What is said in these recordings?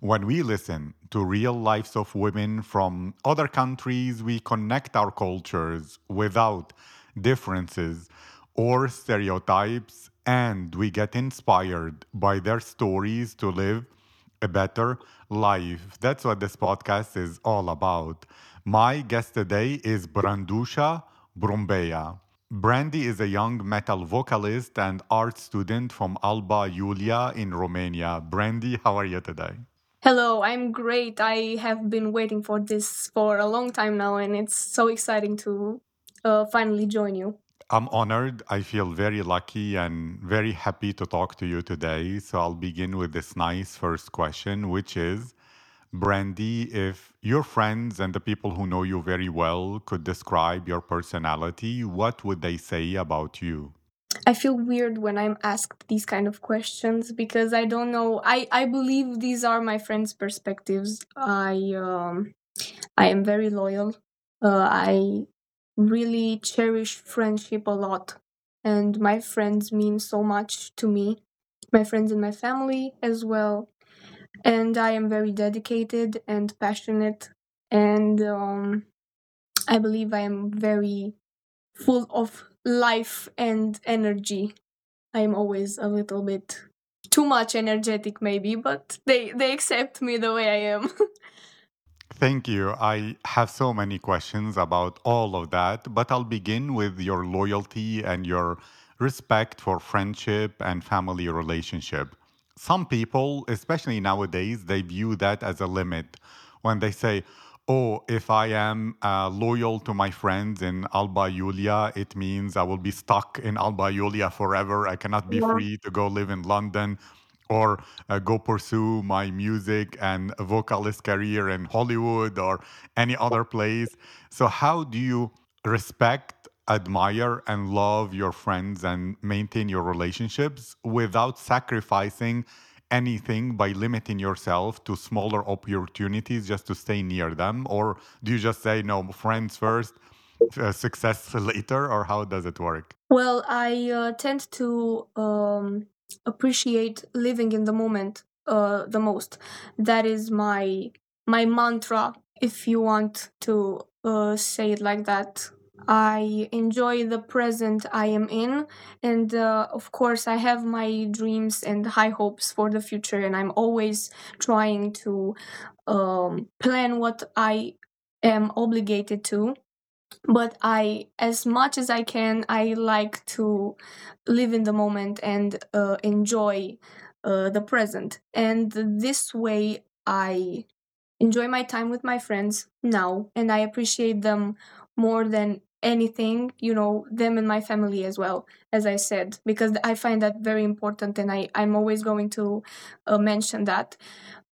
when we listen to real lives of women from other countries, we connect our cultures without differences or stereotypes, and we get inspired by their stories to live a better life. That's what this podcast is all about. My guest today is Brânduşa Brumbea. Brandy is a young metal vocalist and art student from Alba Iulia in Romania. Brandy, how are you today? Hello, I'm great. I have been waiting for this for a long time now, and it's so exciting to uh, finally join you. I'm honored. I feel very lucky and very happy to talk to you today. So I'll begin with this nice first question, which is Brandy, if your friends and the people who know you very well could describe your personality, what would they say about you? I feel weird when I'm asked these kind of questions because I don't know. I I believe these are my friends' perspectives. I um I am very loyal. Uh, I really cherish friendship a lot, and my friends mean so much to me. My friends and my family as well and I am very dedicated and passionate, and um, I believe I am very full of life and energy. I am always a little bit too much energetic, maybe, but they they accept me the way I am. Thank you. I have so many questions about all of that, but I'll begin with your loyalty and your respect for friendship and family relationship some people, especially nowadays, they view that as a limit when they say, oh, if I am uh, loyal to my friends in Alba Iulia, it means I will be stuck in Alba Iulia forever. I cannot be yeah. free to go live in London or uh, go pursue my music and vocalist career in Hollywood or any other place. So, how do you respect admire and love your friends and maintain your relationships without sacrificing anything by limiting yourself to smaller opportunities just to stay near them? Or do you just say no friends first uh, success later or how does it work? Well i uh, tend to um, appreciate living in the moment uh, the most. That is my my mantra if you want to uh, say it like that I enjoy the present I am in. And uh, of course, I have my dreams and high hopes for the future. And I'm always trying to um, plan what I am obligated to. But I, as much as I can, I like to live in the moment and uh, enjoy uh, the present. And this way, I enjoy my time with my friends now and I appreciate them more than anything you know them and my family as well as i said because i find that very important and i i'm always going to uh, mention that.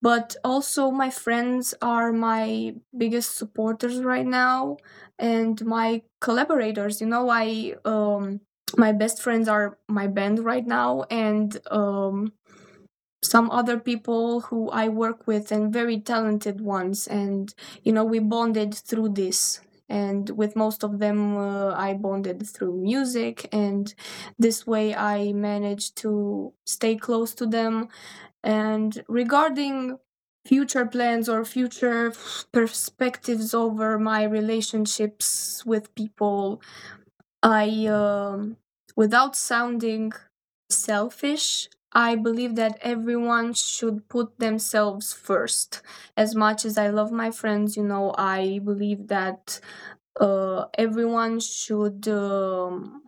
But also my friends are my biggest supporters right now and my collaborators you know i um my best friends are my band right now and um some other people who I work with and very talented ones and you know we bonded through this and with most of them uh, i bonded through music. And this way i managed to stay close to them. And regarding future plans or future perspectives over my relationships with people i uh, without sounding selfish I believe that everyone should put themselves first. As much as I love my friends, you know, I believe that uh, everyone should um,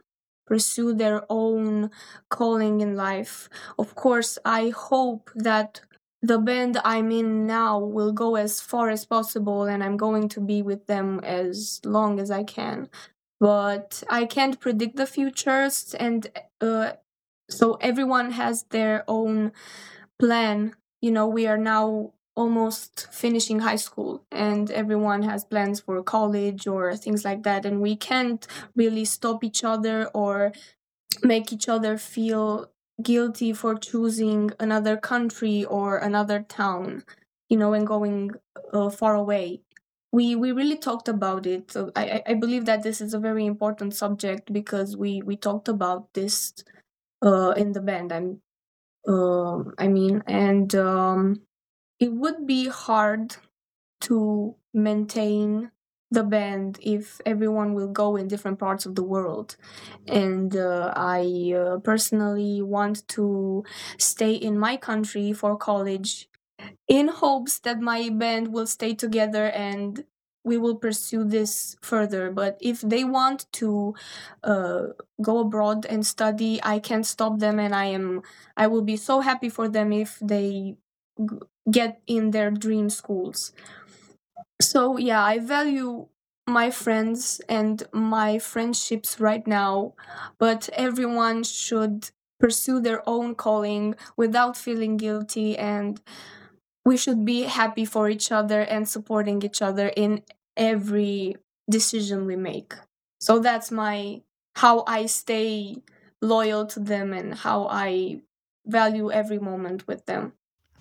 pursue their own calling in life. Of course, I hope that the band I'm in now will go as far as possible and I'm going to be with them as long as I can. But I can't predict the futures, and uh, so everyone has their own plan. You know we are now almost finishing high school and everyone has plans for college or things like that. And we can't really stop each other or make each other feel guilty for choosing another country or another town you know and going uh, far away. We we really talked about it. So i i believe that this is a very important subject because we we talked about this uh in the band i'm uh, i mean and um it would be hard to maintain the band if everyone will go in different parts of the world. And uh, i uh, personally want to stay in my country for college in hopes that my band will stay together and we will pursue this further but if they want to uh, go abroad and study i can't stop them and i am i will be so happy for them if they get in their dream schools. So, yeah, I value my friends and my friendships right now, but everyone should pursue their own calling without feeling guilty and we should be happy for each other and supporting each other in every decision we make. So that's my how I stay loyal to them and how I value every moment with them.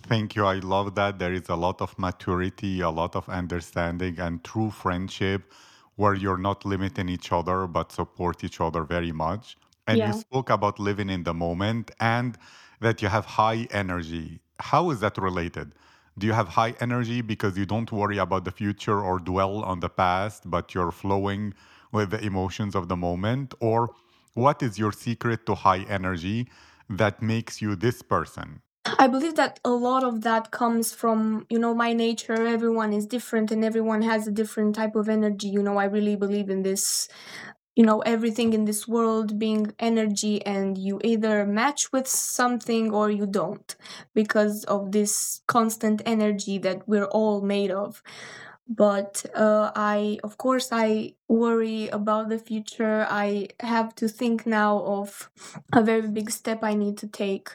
Thank you. I love that. There is a lot of maturity, a lot of understanding, and true friendship where you're not limiting each other but support each other very much. And you spoke about living in the moment and that you have high energy. How is that related? Do you have high energy because you don't worry about the future or dwell on the past, but you're flowing with the emotions of the moment? Or what is your secret to high energy that makes you this person? I believe that a lot of that comes from, you know, my nature. Everyone is different and everyone has a different type of energy. You know, I really believe in this, you know, everything in this world being energy and you either match with something or you don't because of this constant energy that we're all made of. But uh, I, of course, I worry about the future. I have to think now of a very big step I need to take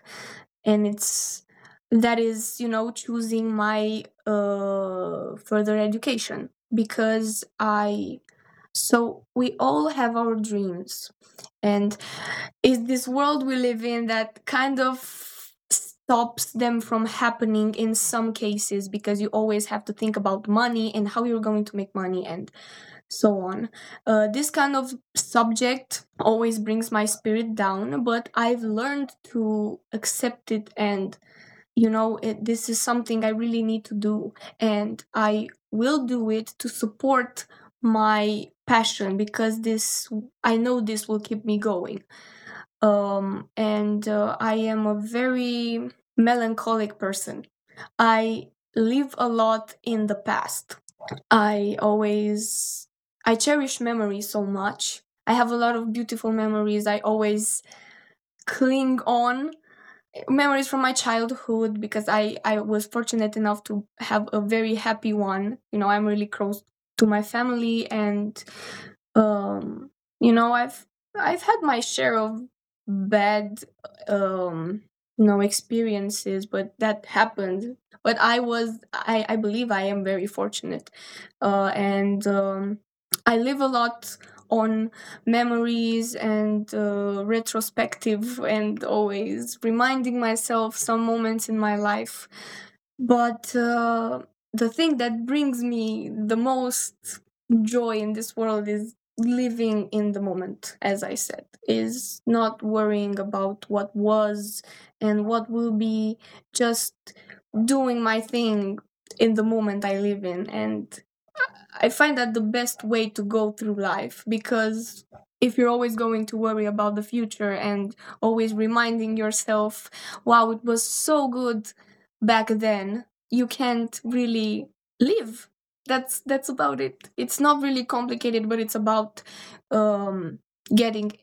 and it's that is you know choosing my uh further education because i so we all have our dreams and is this world we live in that kind of stops them from happening in some cases because you always have to think about money and how you're going to make money and so on. Uh, this kind of subject always brings my spirit down, but I've learned to accept it and you know it, this is something I really need to do, and I will do it to support my passion because this I know this will keep me going. Um, and uh, I am a very melancholic person. I live a lot in the past. I always I cherish memories so much. I have a lot of beautiful memories. I always cling on memories from my childhood because I I was fortunate enough to have a very happy one. You know, I'm really close to my family and um you know, I've I've had my share of bad um you know experiences but that happened but i was i i believe i am very fortunate uh and um I live a lot on memories and uh, retrospective and always reminding myself some moments in my life. But uh, the thing that brings me the most joy in this world is living in the moment, as I said, is not worrying about what was and what will be, just doing my thing in the moment I live in. And I find that the best way to go through life because if you're always going to worry about the future and always reminding yourself, wow, it was so good back then, you can't really live. That's that's about it. It's not really complicated, but it's about um, getting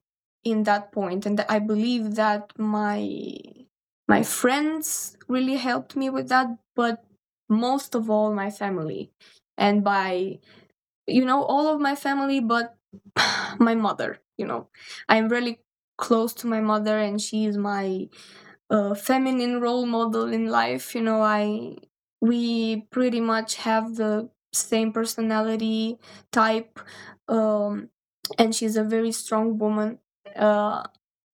in that point. And I believe that my my friends really helped me with that, but most of all, my family and by you know all of my family but my mother you know i'm really close to my mother and she is my uh, feminine role model in life you know i we pretty much have the same personality type um, and she's a very strong woman uh,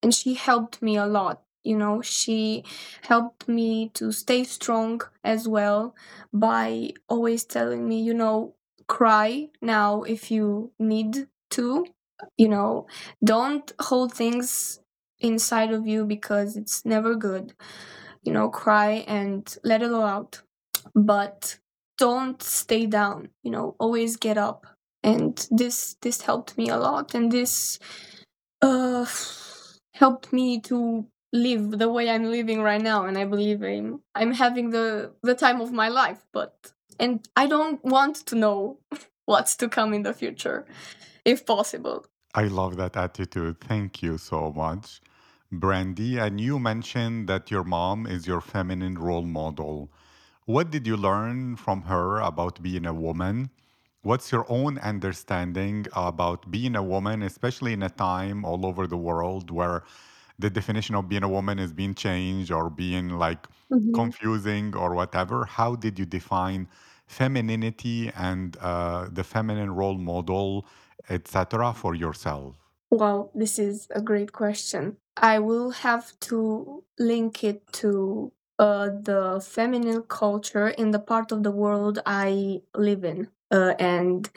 and she helped me a lot you know? She helped me to stay strong as well by always telling me you know cry now if you need to you know? Don't hold things inside of you because it's never good you know? Cry and let it all out but don't stay down you know always get up and this this helped me a lot and this uh helped me to live the way i'm living right now and i believe i'm i'm having the the time of my life but and i don't want to know what's to come in the future if possible I love that attitude. Thank you so much, Brandy. And you mentioned that your mom is your feminine role model. What did you learn from her about being a woman? What's your own understanding about being a woman, especially in a time all over the world where the definition of being a woman is being changed or being like Mhm. confusing or whatever? How did you define femininity and uh, the feminine role model, etc., for yourself? Well, this is a great question. I will have to link it to uh, the feminine culture in the part of the world I live in. Uh, and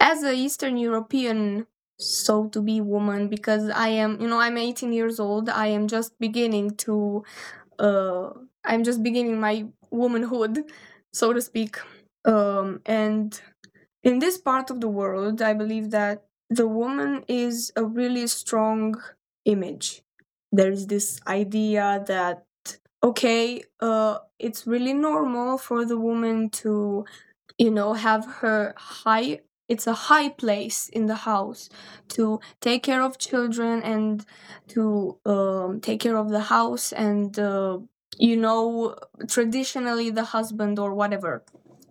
as a Eastern European, so to be woman, because I am, you know, I'm 18 years old, I am just beginning to, uh, I'm just beginning my womanhood, so to speak. Um, and in this part of the world, I believe that the woman is a really strong image. There is this idea that okay, uh, it's really normal for the woman to, you know, have her high. It's a high place in the house to take care of children and to um, take care of the house and uh, you know traditionally the husband or whatever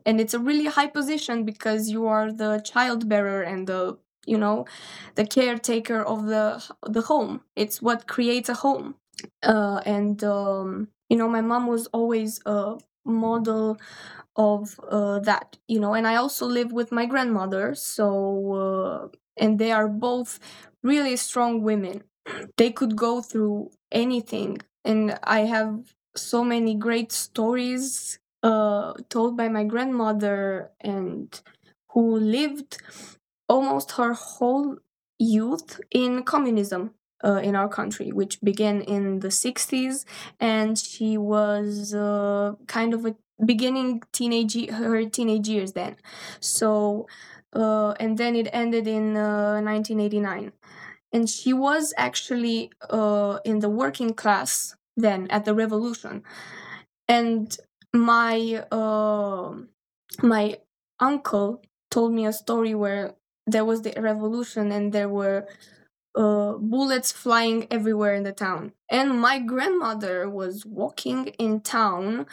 and it's a really high position because you are the child bearer and the you know the caretaker of the the home it's what creates a home uh, and um, you know my mom was always a model of uh, that you know and i also live with my grandmother so uh, and they are both really strong women. They could go through anything and i have so many great stories uh, told by my grandmother and who lived almost her whole youth in communism uh, in our country, which began in the 60s. And she was uh, kind of a beginning teenage her teenage years then. So, uh, and then it ended in 1989. And she was actually uh, in the working class then at the revolution. And my uh, my uncle told me a story where there was the revolution and there were uh, bullets flying everywhere in the town. And my grandmother was walking in town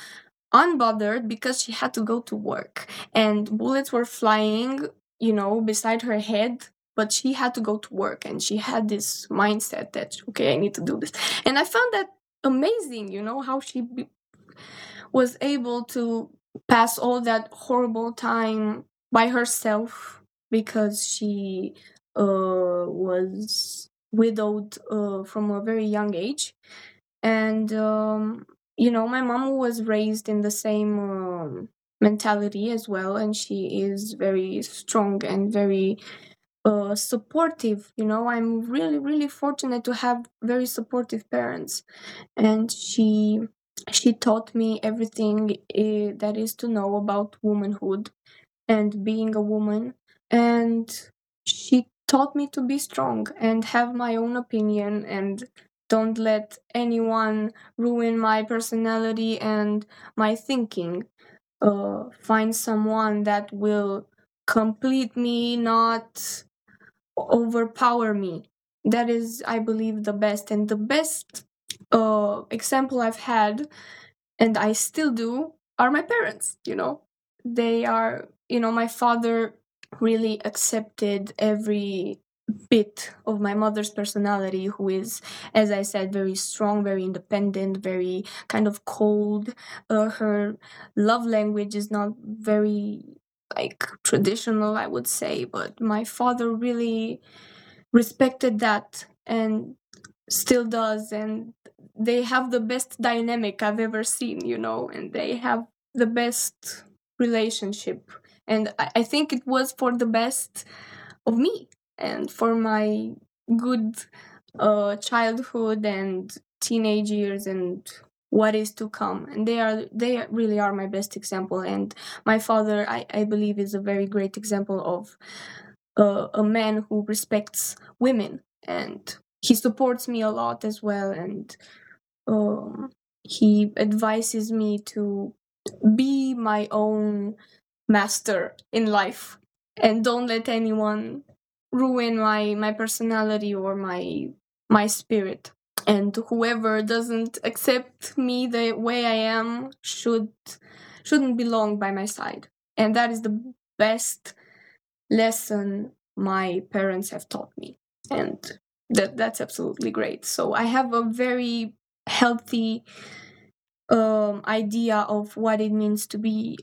unbothered because she had to go to work and bullets were flying, you know, beside her head. But she had to go to work and she had this mindset that, okay, I need to do this. And I found that amazing, you know, how she be- was able to pass all that horrible time by herself because she was widowed uh, from a very young age. And, um, you know, my mom was raised in the same um, mentality as well. And she is very strong and very uh, supportive. You know, I'm really, really fortunate to have very supportive parents. And she she taught me everything uh, that is to know about womanhood and being a woman and she taught me to be strong and have my own opinion and don't let anyone ruin my personality and my thinking. Uh, find someone that will complete me not overpower me. That is i believe the best. And the best uh, example i've had and i still do are my parents you know. They are you know my father really accepted every bit of my mother's personality who is as i said very strong very independent very kind of cold. Uh, her love language is not very like traditional i would say but my father really respected that and still does and they have the best dynamic i've ever seen you know and they have the best relationship and i, I think it was for the best of me and for my good uh, childhood and teenage years and what is to come. And they are they really are my best example. And my father i, I believe is a very great example of uh, a man who respects women and he supports me a lot as well. And um, he advises me to be my own master in life. And don't let anyone ruin my my personality or my my spirit. And whoever doesn't accept me the way i am should shouldn't belong by my side. And that is the best lesson my parents have taught me. And that that's absolutely great. So i have a very healthy um, idea of what it means to be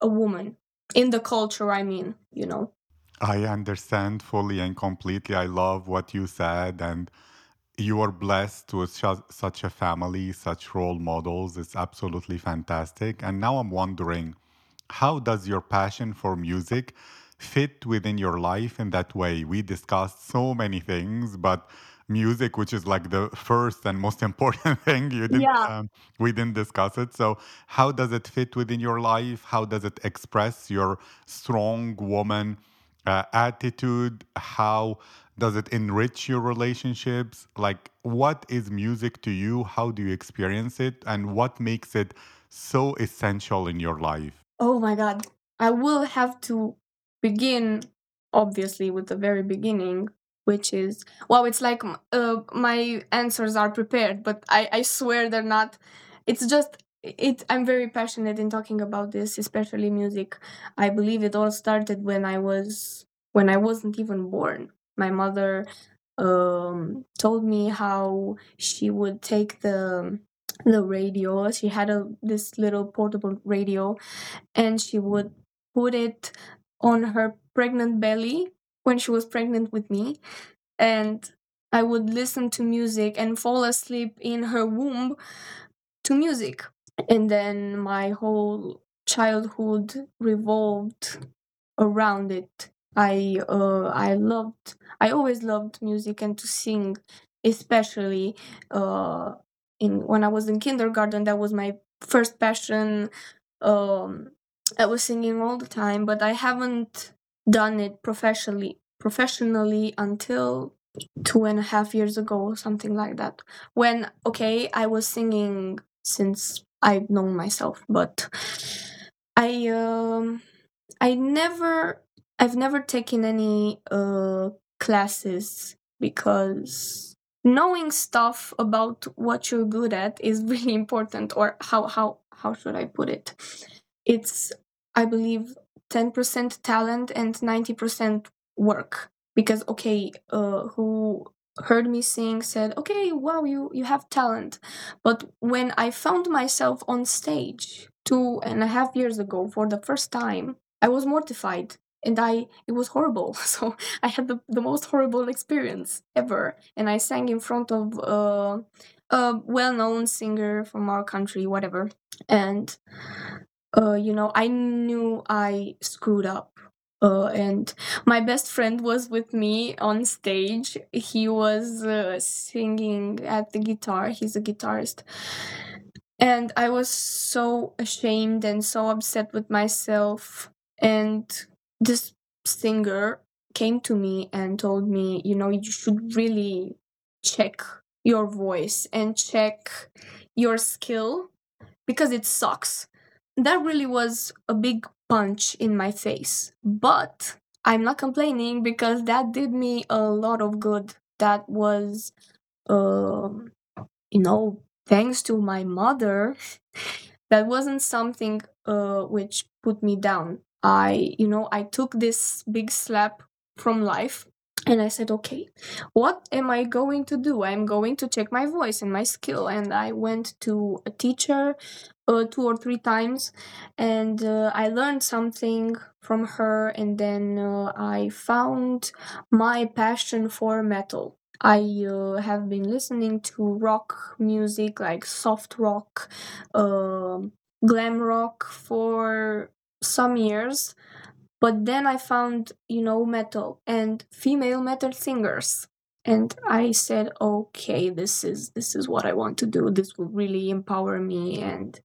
a woman in the culture i mean you know I understand fully and completely. I love what you said, and you are blessed with such a family, such role models. It's absolutely fantastic. And now I'm wondering, how does your passion for music fit within your life in that way? We discussed so many things, but music, which is like the first and most important thing, you didn't. yeah Um, we didn't discuss it. So, how does it fit within your life? How does it express your strong woman? uh, attitude? How does it enrich your relationships? Like, what is music to you? How do you experience it? And what makes it so essential in your life? oh my god i will have to begin obviously with the very beginning which is well it's like uh, my answers are prepared but i i swear they're not. It's just it i'm very passionate in talking about this especially music. I believe it all started when i was when i wasn't even born. My mother um told me how she would take the the radio. She had a this little portable radio and she would put it on her pregnant belly when she was pregnant with me and i would listen to music and fall asleep in her womb to music. And then my whole childhood revolved around it. I uh, i loved i always loved music and to sing especially uh in when i was in kindergarten that was my first passion. Um i was singing all the time but i haven't done it professionally professionally until two and a half years ago something like that. When okay i was singing since i've known myself but i um i never i've never taken any uh classes because knowing stuff about what you're good at is really important or how how how should i put it? It's i believe 10% talent and 90% work. Because okay uh who heard me sing said okay wow you you have talent. But when i found myself on stage two and a half years ago for the first time i was mortified and i it was horrible. So i had the, the most horrible experience ever. And i sang in front of uh, a well-known singer from our country whatever. And uh, you know i knew i screwed up uh, and my best friend was with me on stage. He was uh, singing at the guitar. He's a guitarist. And i was so ashamed and so upset with myself and this singer came to me and told me you know you should really check your voice and check your skill because it sucks that really was a big punch in my face. But I'm not complaining because that did me a lot of good. That was, um, you know, thanks to my mother. that wasn't something uh, which put me down. I, you know, I took this big slap from life and I said, okay, what am I going to do? I'm going to check my voice and my skill. And I went to a teacher uh, two or three times and uh, I learned something from her. And then uh, I found my passion for metal. I uh, have been listening to rock music like soft rock, um, glam rock for some years but then I found, you know, metal and female metal singers. And I said, okay, this is this is what I want to do. This will really empower me. And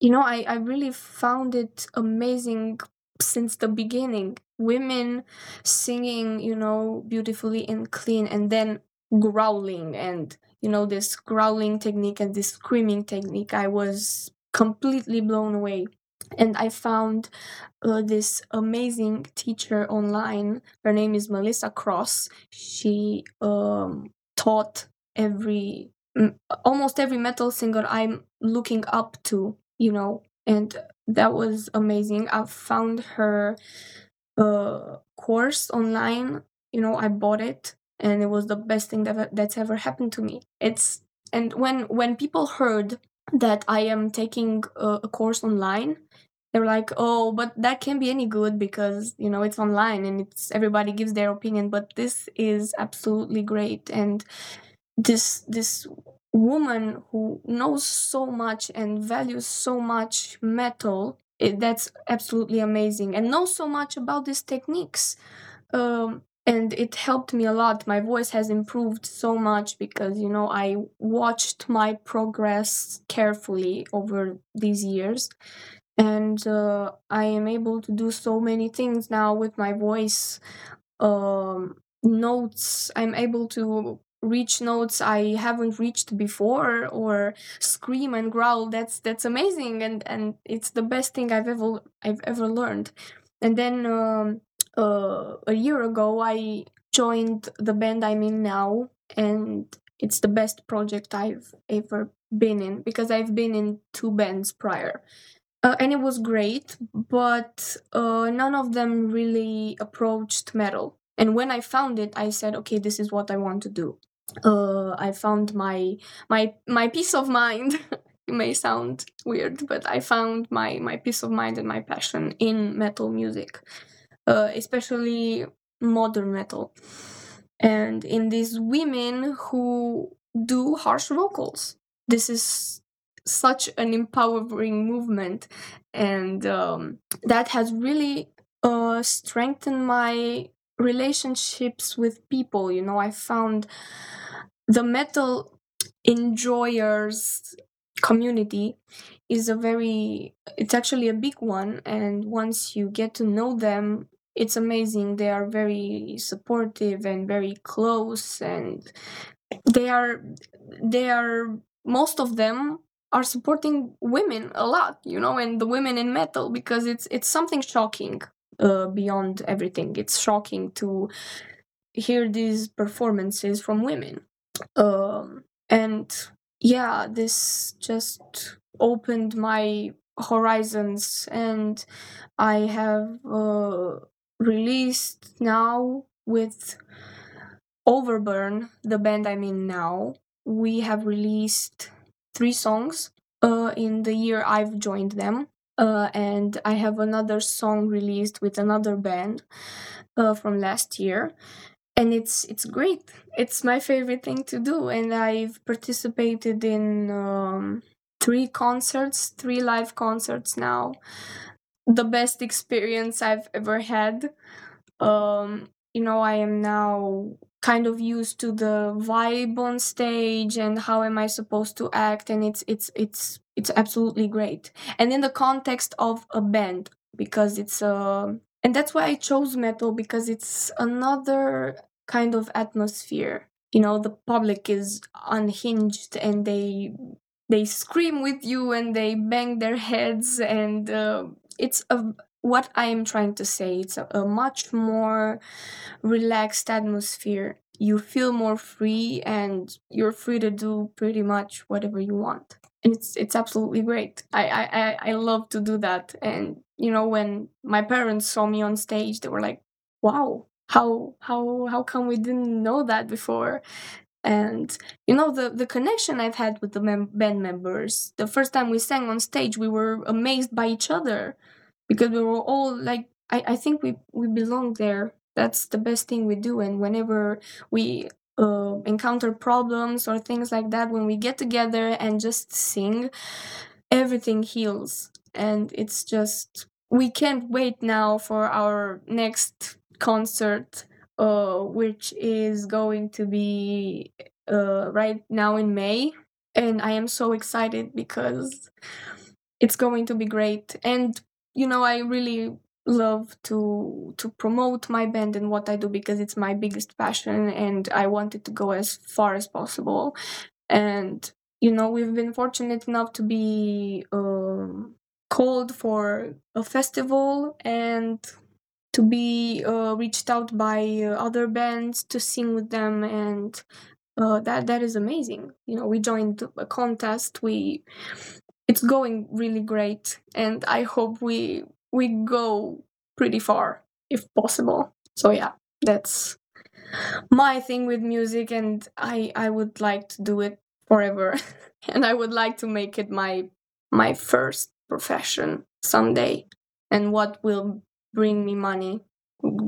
you know, I, I really found it amazing since the beginning. Women singing, you know, beautifully and clean and then growling and you know this growling technique and this screaming technique i was completely blown away and I found uh, this amazing teacher online. Her name is Melissa Cross. She um, taught every almost every metal singer I'm looking up to, you know, and that was amazing. I found her uh, course online. You know, I bought it, and it was the best thing that that's ever happened to me. It's and when when people heard that I am taking a, a course online, they're like, "Oh, but that can't be any good because you know it's online and it's everybody gives their opinion." But this is absolutely great, and this this woman who knows so much and values so much metal, it, that's absolutely amazing, and knows so much about these techniques. Um, and it helped me a lot. My voice has improved so much because you know i watched my progress carefully over these years. And uh, i am able to do so many things now with my voice um, notes. I'm able to reach notes i haven't reached before or scream and growl. That's that's amazing and and it's the best thing i've ever i've ever learned. And then um, uh, a year ago i joined the band i'm in now and it's the best project i've ever been in because i've been in two bands prior uh, and it was great, but uh, none of them really approached metal. And when I found it, I said, okay, this is what I want to do. Uh, I found my my my peace of mind. it may sound weird, but I found my my peace of mind and my passion in metal music, uh, especially modern metal, and in these women who do harsh vocals. This is such an empowering movement and um, that has really uh, strengthened my relationships with people you know i found the metal enjoyers community is a very it's actually a big one and once you get to know them it's amazing they are very supportive and very close and they are they are most of them are supporting women a lot, you know, and the women in metal because it's it's something shocking uh, beyond everything. It's shocking to hear these performances from women, um, and yeah, this just opened my horizons, and I have uh, released now with Overburn, the band I'm in now. We have released three songs uh, in the year I've joined them. Uh, and I have another song released with another band uh, from last year, and it's it's great. It's my favorite thing to do, and I've participated in um, three concerts, three live concerts now. The best experience I've ever had. Um, you know, I am now kind of used to the vibe on stage and how am I supposed to act and it's it's it's it's absolutely great. And in the context of a band because it's a uh, and that's why I chose metal because it's another kind of atmosphere. You know, the public is unhinged and they they scream with you and they bang their heads and uh, it's a what I am trying to say. It's a, a much more relaxed atmosphere. You feel more free and you're free to do pretty much whatever you want. And it's it's absolutely great. I, I, I love to do that. And you know, when my parents saw me on stage, they were like, Wow, how how how come we didn't know that before and you know the the connection i've had with the mem- band members the first time we sang on stage we were amazed by each other because we were all like i, I think we we belong there. That's the best thing we do. And whenever we uh, encounter problems or things like that when we get together and just sing everything heals. And it's just we can't wait now for our next concert uh, which is going to be uh, right now in May. And I am so excited because it's going to be great. And, you know, I really love to to promote my band and what I do because it's my biggest passion and I want it to go as far as possible. And you know, we've been fortunate enough to be um, called for a festival and to be uh, reached out by uh, other bands to sing with them and uh, that that is amazing. You know we joined a contest we it's going really great and i hope we we go pretty far if possible. So yeah that's my thing with music and i i would like to do it forever and i would like to make it my my first profession someday and what will bring me money,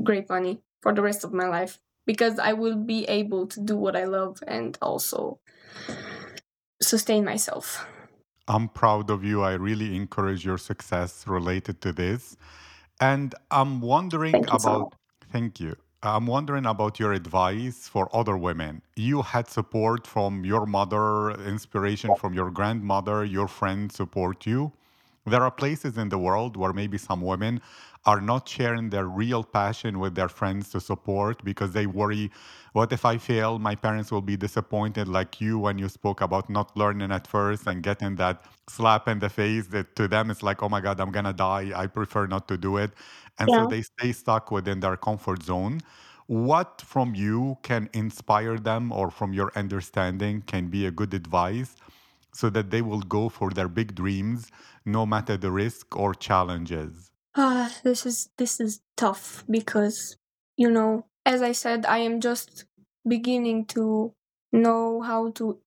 great money for the rest of my life because I will be able to do what I love and also sustain myself. I'm proud of you. I really encourage your success related to this. And I'm wondering Thank you so about, thank you. I'm wondering about your advice for other women. You had support from your mother, inspiration from your grandmother, your friends support you. There are places in the world where maybe some women are not sharing their real passion with their friends to support because they worry what if I fail? My parents will be disappointed, like you when you spoke about not learning at first and getting that slap in the face that to them it's like, oh my God, I'm gonna die. I prefer not to do it. And so they stay stuck within their comfort zone. What from you can inspire them or from your understanding can be a good advice so that they will go for their big dreams no matter the risk or challenges? Ah, this is this is tough because you know, as I said, I am just beginning to know how to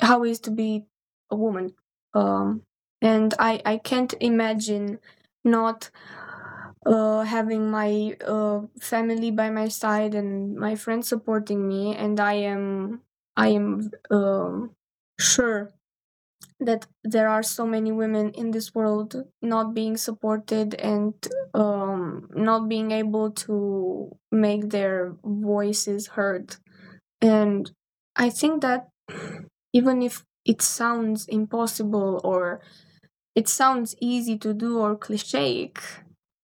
how is to be a woman. Um and I I can't imagine not uh having my uh family by my side and my friends supporting me and I am I am um sure that there are so many women in this world not being supported and um, not being able to make their voices heard. And I think that even if it sounds impossible or it sounds easy to do or cliche,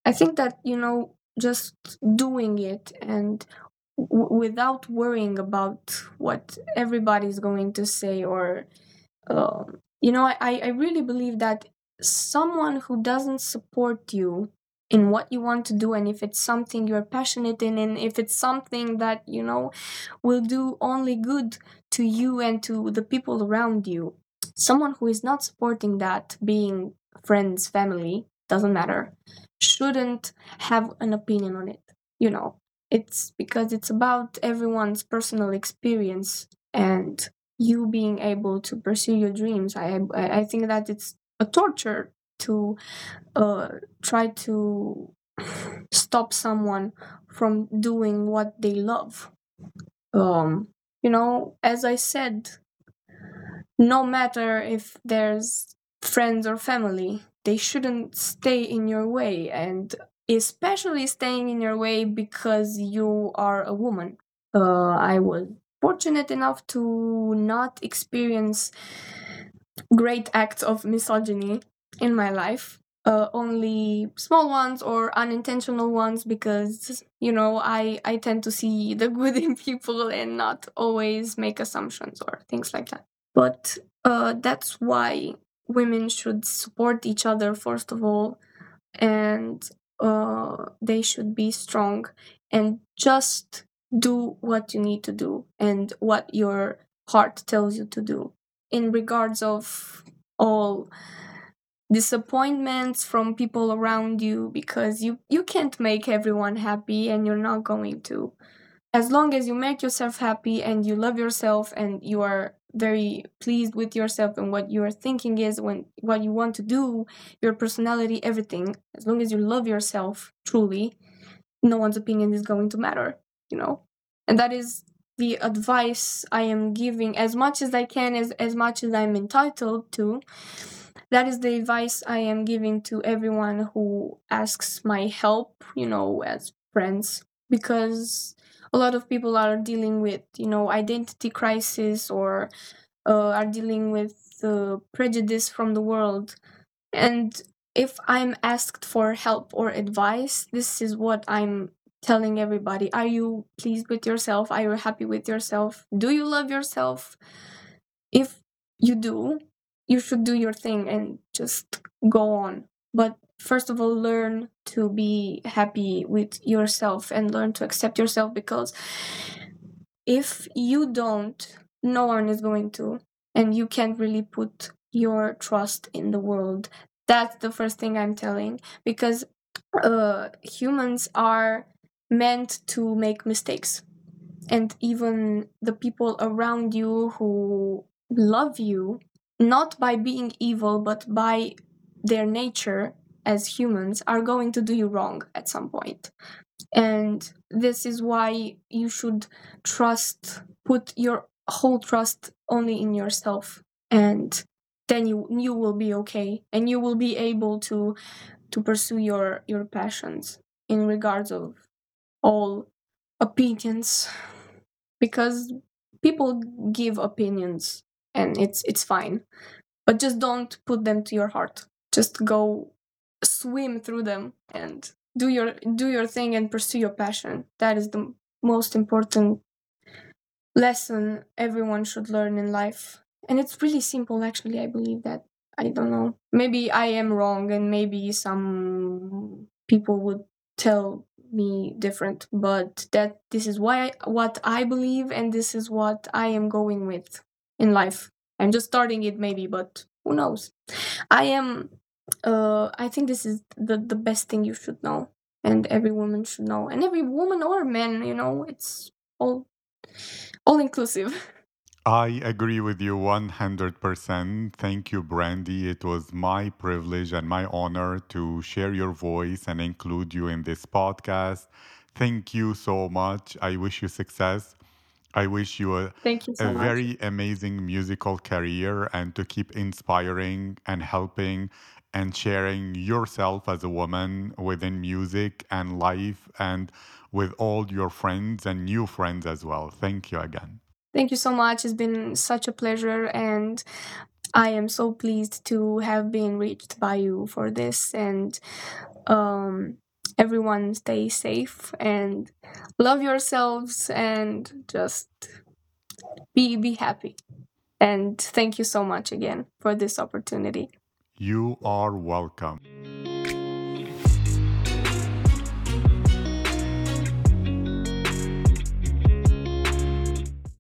I think that, you know, just doing it and w- without worrying about what everybody's going to say or um, you know I, I really believe that someone who doesn't support you in what you want to do and if it's something you're passionate in and if it's something that you know will do only good to you and to the people around you someone who is not supporting that being friends family doesn't matter shouldn't have an opinion on it you know. It's because it's about everyone's personal experience and you being able to pursue your dreams. I I think that it's a torture to uh, try to stop someone from doing what they love. Um, you know, as I said, no matter if there's friends or family, they shouldn't stay in your way, and especially staying in your way because you are a woman. Uh, I was fortunate enough to not experience great acts of misogyny in my life. Uh, only small ones or unintentional ones because you know I I tend to see the good in people and not always make assumptions or things like that. But uh, that's why women should support each other first of all, and uh, they should be strong and just do what you need to do and what your heart tells you to do. In regards of all disappointments from people around you because you you can't make everyone happy and you're not going to. As long as you make yourself happy and you love yourself and you are very pleased with yourself and what your thinking is when what you want to do your personality everything as long as you love yourself truly no one's opinion is going to matter you know? And that is the advice i am giving as much as i can as, as much as i'm entitled to. That is the advice I am giving to everyone who asks my help, you know, as friends, because a lot of people are dealing with, you know, identity crisis or uh, are dealing with the prejudice from the world. And if I'm asked for help or advice, this is what I'm telling everybody. Are you pleased with yourself? Are you happy with yourself? Do you love yourself? If you do, you should do your thing and just go on. But first of all, learn to be happy with yourself and learn to accept yourself because if you don't, no one is going to. And you can't really put your trust in the world. That's the first thing I'm telling because uh, humans are meant to make mistakes. And even the people around you who love you not by being evil, but by their nature as humans, are going to do you wrong at some point. And this is why you should trust, put your whole trust only in yourself. And then you you will be okay and you will be able to to pursue your your passions in regards of all opinions because people give opinions and it's it's fine but just don't put them to your heart. Just go swim through them and do your do your thing and pursue your passion. That is the most important lesson everyone should learn in life. And it's really simple actually i believe that. I don't know. Maybe i am wrong and maybe some people would tell me different but that this is why I, what i believe and this is what i am going with in life. I'm just starting it maybe, but who knows? I am uh I think this is the the best thing you should know and every woman should know and every woman or man, you know, it's all all inclusive. I agree with you 100%. Thank you, Brandy. It was my privilege and my honor to share your voice and include you in this podcast. Thank you so much. I wish you success. I wish you a, Thank you so a much. very amazing musical career and to keep inspiring and helping and sharing yourself as a woman within music and life and with all your friends and new friends as well. Thank you again. Thank you so much. It's been such a pleasure and I am so pleased to have been reached by you for this and um everyone stay safe and love yourselves and just be be happy and thank you so much again for this opportunity You are welcome.